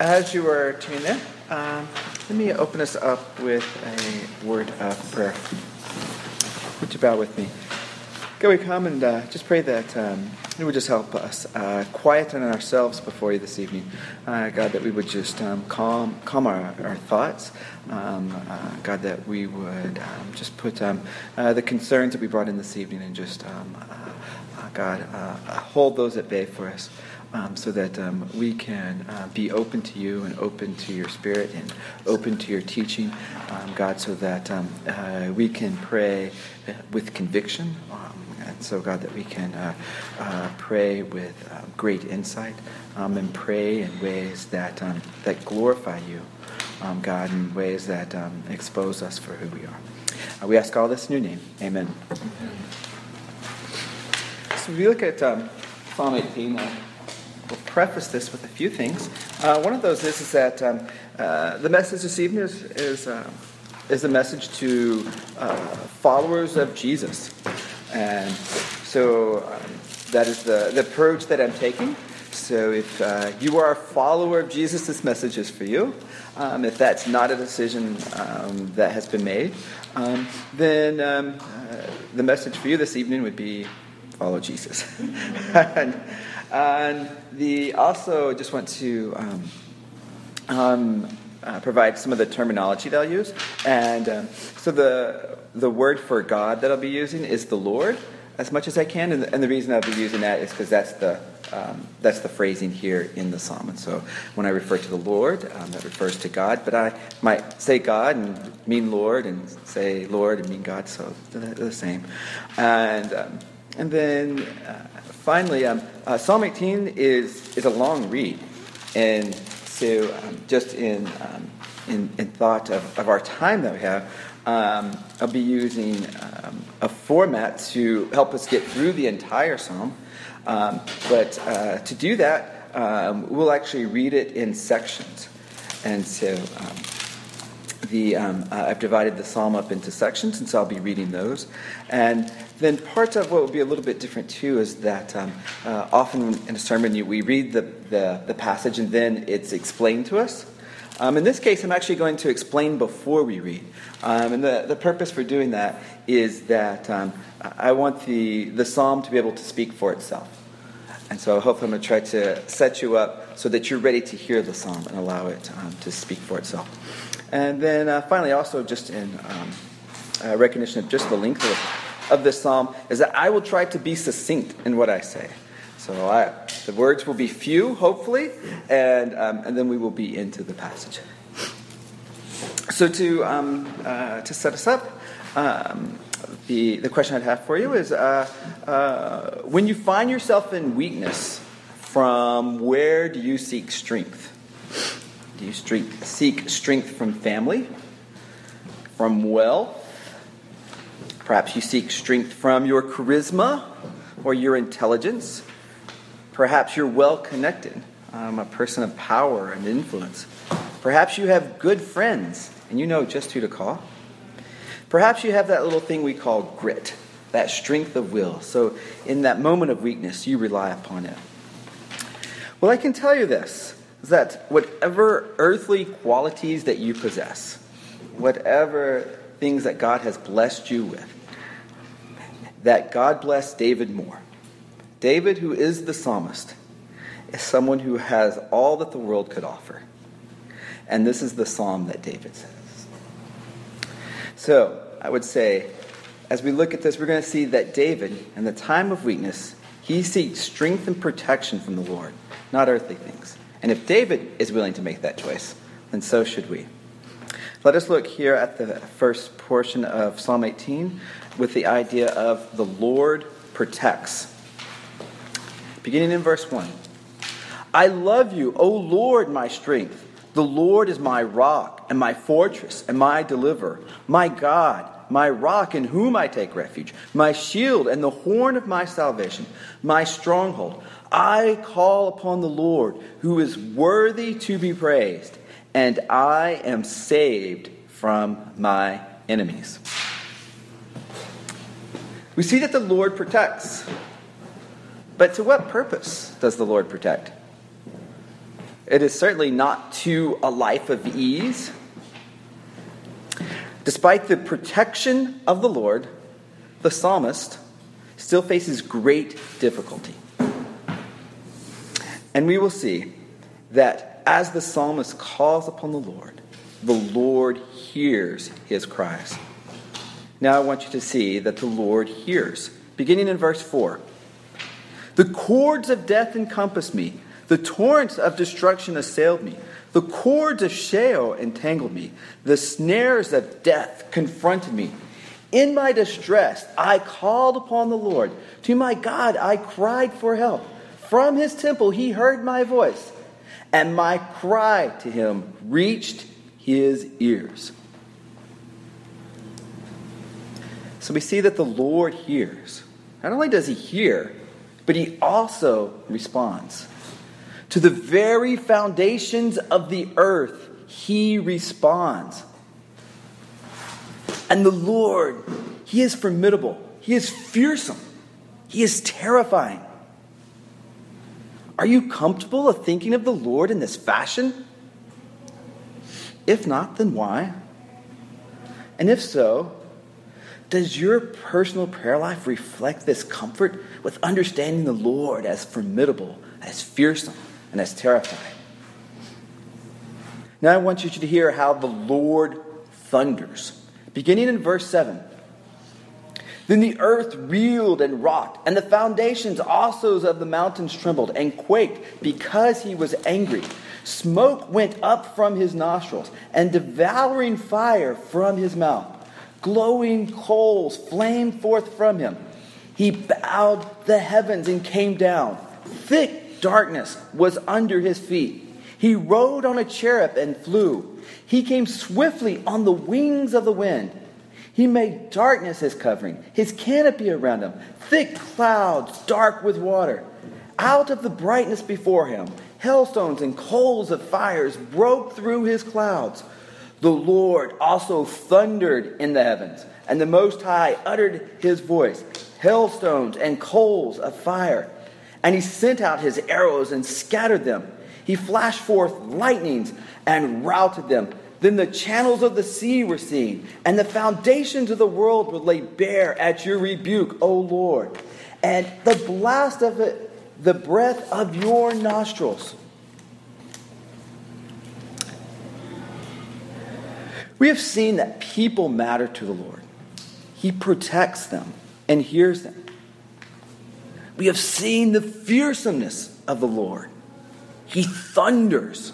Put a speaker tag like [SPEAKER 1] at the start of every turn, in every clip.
[SPEAKER 1] As you are tuning in, um, let me open us up with a word of prayer. Would you bow with me? God, we come and uh, just pray that um, you would just help us uh, quieten ourselves before you this evening. Uh, God, that we would just um, calm, calm our, our thoughts. Um, uh, God, that we would um, just put um, uh, the concerns that we brought in this evening and just, um, uh, God, hold those at bay for us um, so that um, we can uh, be open to you and open to your spirit and open to your teaching, um, God, so that um, uh, we can pray with conviction. Um, and so, God, that we can uh, uh, pray with uh, great insight um, and pray in ways that, that glorify you, God, in ways that expose us for who we are. Uh, we ask all this in your name. Amen. So, if you look at Psalm 18, we'll preface this with a few things. Uh, one of those is, is that um, uh, the message this evening is, is, uh, is a message to uh, followers of Jesus. And so um, that is the, the approach that I'm taking. So if uh, you are a follower of Jesus, this message is for you. Um, if that's not a decision um, that has been made, um, then um, uh, the message for you this evening would be follow Jesus. and, and the also just want to um, um, uh, provide some of the terminology that I'll use. And um, so the the word for God that I'll be using is the Lord as much as I can. And the, and the reason I'll be using that is because that's the um, that's the phrasing here in the psalm. And so when I refer to the Lord, um, that refers to God. But I might say God and mean Lord, and say Lord and mean God. So they're the same. And um, and then uh, finally, um, uh, Psalm 18 is, is a long read. And so, um, just in, um, in, in, thought of, of our time that we have, um, I'll be using um, a format to help us get through the entire psalm. Um, but uh, to do that, we'll actually read it in sections. And so, the, um, uh, I've divided the psalm up into sections, and so I'll be reading those. And then part of what will be a little bit different too is that um, uh, often in a sermon you, we read the, the, the, passage and then it's explained to us. Um, in this case, I'm actually going to explain before we read. Um, and the, the purpose for doing that is that um, I want the, the psalm to be able to speak for itself. And so hopefully I'm going to try to set you up so that you're ready to hear the psalm and allow it um, to speak for itself. And then uh, finally, also just in um, uh, recognition of just the length of of this psalm is that I will try to be succinct in what I say. So I, the words will be few, hopefully, and, um, and then we will be into the passage. So to, um, uh, to set us up, um, the, the question I'd have for you is uh, uh, when you find yourself in weakness, from where do you seek strength? Do you seek strength from family, from wealth, Perhaps you seek strength from your charisma or your intelligence. Perhaps you're well connected, um, a person of power and influence. Perhaps you have good friends and you know just who to call. Perhaps you have that little thing we call grit, that strength of will. So, in that moment of weakness, you rely upon it. Well, I can tell you this is that whatever earthly qualities that you possess, whatever things that God has blessed you with, that God bless David more. David, who is the psalmist, is someone who has all that the world could offer. And this is the psalm that David says. So, I would say, as we look at this, we're going to see that David, in the time of weakness, he seeks strength and protection from the Lord, not earthly things. And if David is willing to make that choice, then so should we. Let us look here at the first portion of Psalm 18, with the idea of the Lord protects. Beginning in verse 1 I love you, O Lord, my strength. The Lord is my rock and my fortress and my deliverer, my God, my rock in whom I take refuge, my shield and the horn of my salvation, my stronghold. I call upon the Lord, who is worthy to be praised, and I am saved from my enemies. We see that the Lord protects. But to what purpose does the Lord protect? It is certainly not to a life of ease. Despite the protection of the Lord, the psalmist still faces great difficulty. And we will see that as the psalmist calls upon the Lord, the Lord hears his cries. Now I want you to see that the Lord hears. Beginning in verse 4 The cords of death encompassed me, the torrents of destruction assailed me. The cords of Sheol entangled me. The snares of death confronted me. In my distress, I called upon the Lord. To my God, I cried for help. From his temple, he heard my voice, and my cry to him reached his ears. So we see that the Lord hears. Not only does he hear, but he also responds. To the very foundations of the earth, he responds. And the Lord, he is formidable, he is fearsome, he is terrifying. Are you comfortable of thinking of the Lord in this fashion? If not, then why? And if so, does your personal prayer life reflect this comfort with understanding the Lord as formidable, as fearsome, and as terrifying? Now I want you to hear how the Lord thunders. Beginning in verse 7. Then the earth reeled and rocked, and the foundations also of the mountains trembled and quaked because he was angry. Smoke went up from his nostrils, and devouring fire from his mouth. Glowing coals flamed forth from him. He bowed the heavens and came down. Thick darkness was under his feet. He rode on a cherub and flew. He came swiftly on the wings of the wind. He made darkness his covering, his canopy around him, thick clouds dark with water. Out of the brightness before him, hailstones and coals of fires broke through his clouds. The Lord also thundered in the heavens, and the Most High uttered his voice, hailstones and coals of fire. And he sent out his arrows and scattered them. He flashed forth lightnings and routed them. Then the channels of the sea were seen, and the foundations of the world were laid bare at your rebuke, O Lord. And the blast of it, the breath of your nostrils We have seen that people matter to the Lord. He protects them and hears them. We have seen the fearsomeness of the Lord. He thunders.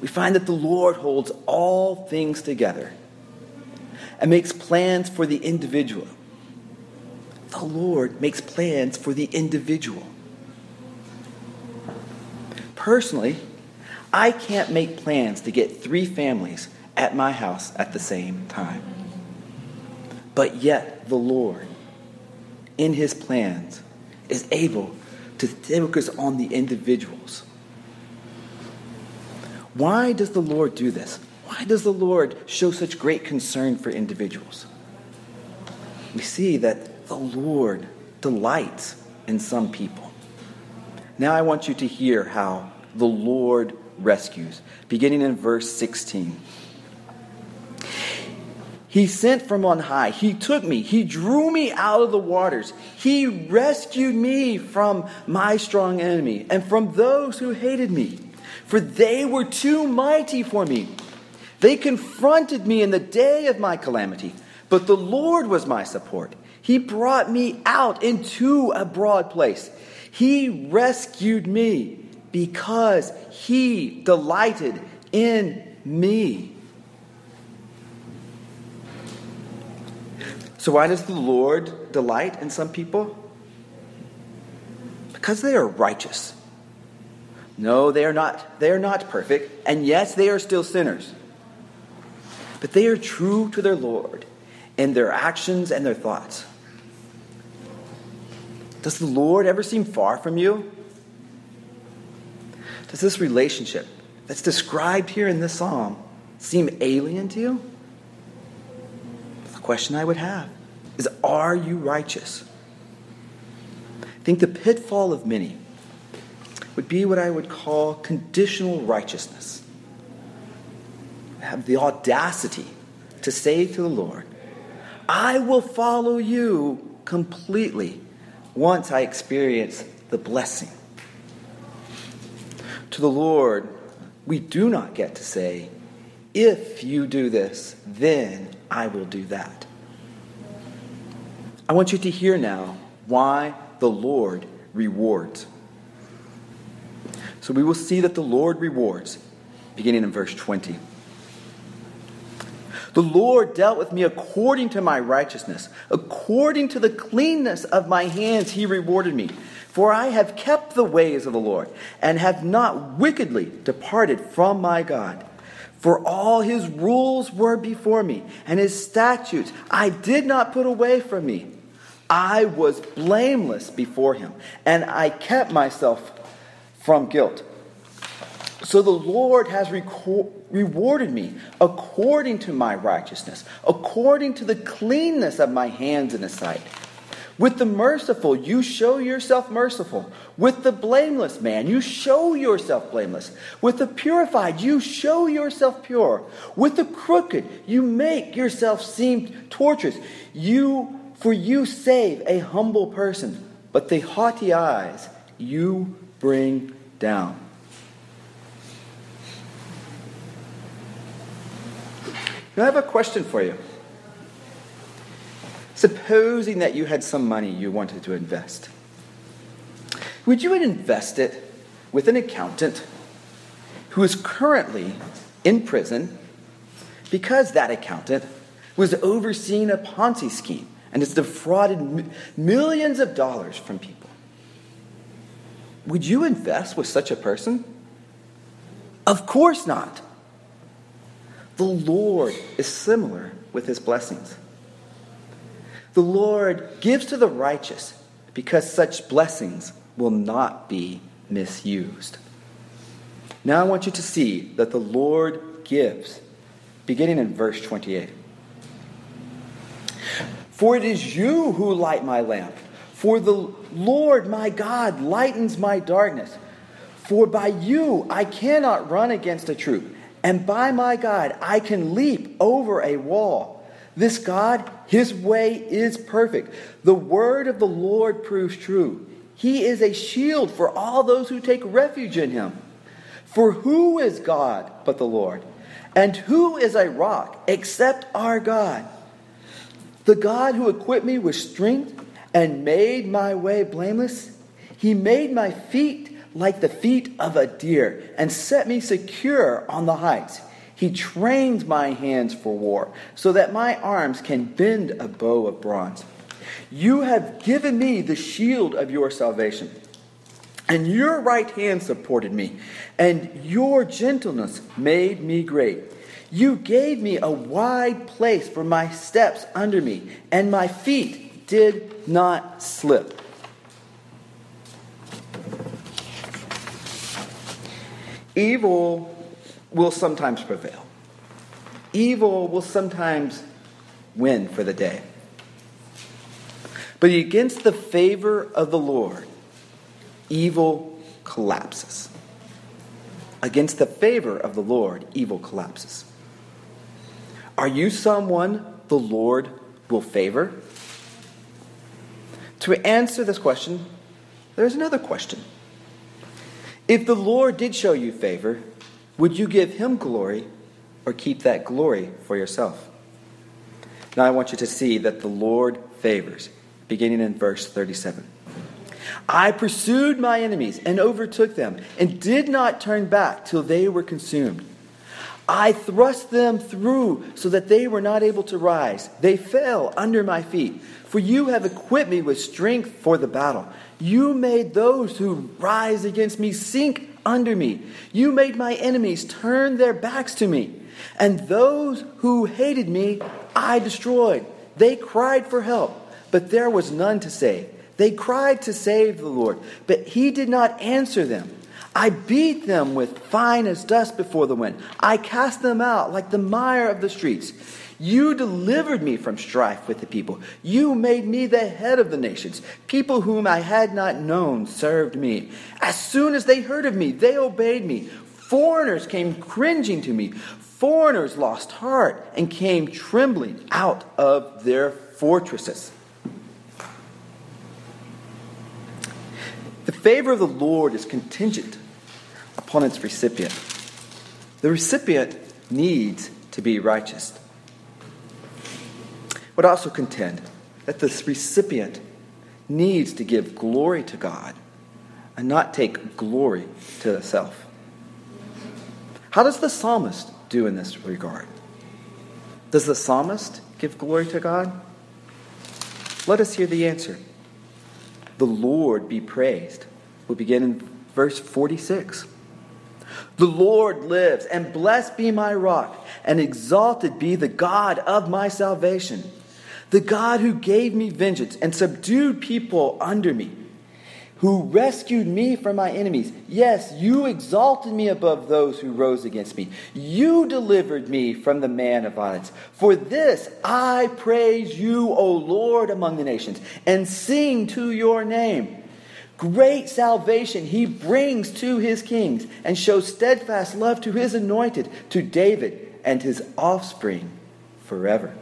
[SPEAKER 1] We find that the Lord holds all things together and makes plans for the individual. The Lord makes plans for the individual. Personally, I can't make plans to get three families at my house at the same time. But yet, the Lord, in his plans, is able to focus on the individuals. Why does the Lord do this? Why does the Lord show such great concern for individuals? We see that the Lord delights in some people. Now I want you to hear how the Lord rescues, beginning in verse 16. He sent from on high. He took me. He drew me out of the waters. He rescued me from my strong enemy and from those who hated me, for they were too mighty for me. They confronted me in the day of my calamity, but the Lord was my support. He brought me out into a broad place. He rescued me because he delighted in me. So, why does the Lord delight in some people? Because they are righteous. No, they are not. They are not perfect, and yes, they are still sinners. But they are true to their Lord in their actions and their thoughts. Does the Lord ever seem far from you? Does this relationship that's described here in this psalm seem alien to you? The question I would have is Are you righteous? I think the pitfall of many would be what I would call conditional righteousness. Have the audacity to say to the Lord, I will follow you completely once I experience the blessing. To the Lord, we do not get to say, if you do this, then I will do that. I want you to hear now why the Lord rewards. So we will see that the Lord rewards, beginning in verse 20. The Lord dealt with me according to my righteousness, according to the cleanness of my hands, he rewarded me. For I have kept the ways of the Lord, and have not wickedly departed from my God. For all his rules were before me, and his statutes I did not put away from me. I was blameless before him, and I kept myself from guilt. So the Lord has reco- rewarded me according to my righteousness, according to the cleanness of my hands in His sight. With the merciful, you show yourself merciful. With the blameless man, you show yourself blameless. With the purified, you show yourself pure. With the crooked, you make yourself seem tortuous. You, for you save a humble person, but the haughty eyes you bring down. I have a question for you. Supposing that you had some money you wanted to invest, would you invest it with an accountant who is currently in prison because that accountant was overseeing a Ponzi scheme and has defrauded millions of dollars from people? Would you invest with such a person? Of course not. The Lord is similar with his blessings. The Lord gives to the righteous because such blessings will not be misused. Now I want you to see that the Lord gives, beginning in verse 28. For it is you who light my lamp. For the Lord my God lightens my darkness. For by you I cannot run against a troop and by my God, I can leap over a wall. This God, his way is perfect. The word of the Lord proves true. He is a shield for all those who take refuge in him. For who is God but the Lord? And who is a rock except our God? The God who equipped me with strength and made my way blameless. He made my feet like the feet of a deer and set me secure on the heights. He trained my hands for war so that my arms can bend a bow of bronze. You have given me the shield of your salvation, and your right hand supported me, and your gentleness made me great. You gave me a wide place for my steps under me, and my feet did not slip. Evil will sometimes prevail. Evil will sometimes win for the day. But against the favor of the Lord, evil collapses. Against the favor of the Lord, evil collapses. Are you someone the Lord will favor? To answer this question, there's another question. If the Lord did show you favor, would you give him glory or keep that glory for yourself? Now I want you to see that the Lord favors, beginning in verse 37. I pursued my enemies and overtook them, and did not turn back till they were consumed. I thrust them through so that they were not able to rise. They fell under my feet. For you have equipped me with strength for the battle. You made those who rise against me sink under me. You made my enemies turn their backs to me. And those who hated me, I destroyed. They cried for help, but there was none to save. They cried to save the Lord, but he did not answer them. I beat them with fine as dust before the wind. I cast them out like the mire of the streets. You delivered me from strife with the people. You made me the head of the nations. People whom I had not known served me. As soon as they heard of me, they obeyed me. Foreigners came cringing to me. Foreigners lost heart and came trembling out of their fortresses. The favor of the Lord is contingent upon its recipient. The recipient needs to be righteous. Would also contend that this recipient needs to give glory to God and not take glory to self. How does the psalmist do in this regard? Does the psalmist give glory to God? Let us hear the answer. The Lord be praised. We begin in verse 46. The Lord lives, and blessed be my rock, and exalted be the God of my salvation, the God who gave me vengeance and subdued people under me, who rescued me from my enemies. Yes, you exalted me above those who rose against me. You delivered me from the man of violence. For this I praise you, O Lord, among the nations, and sing to your name. Great salvation he brings to his kings and shows steadfast love to his anointed, to David and his offspring forever.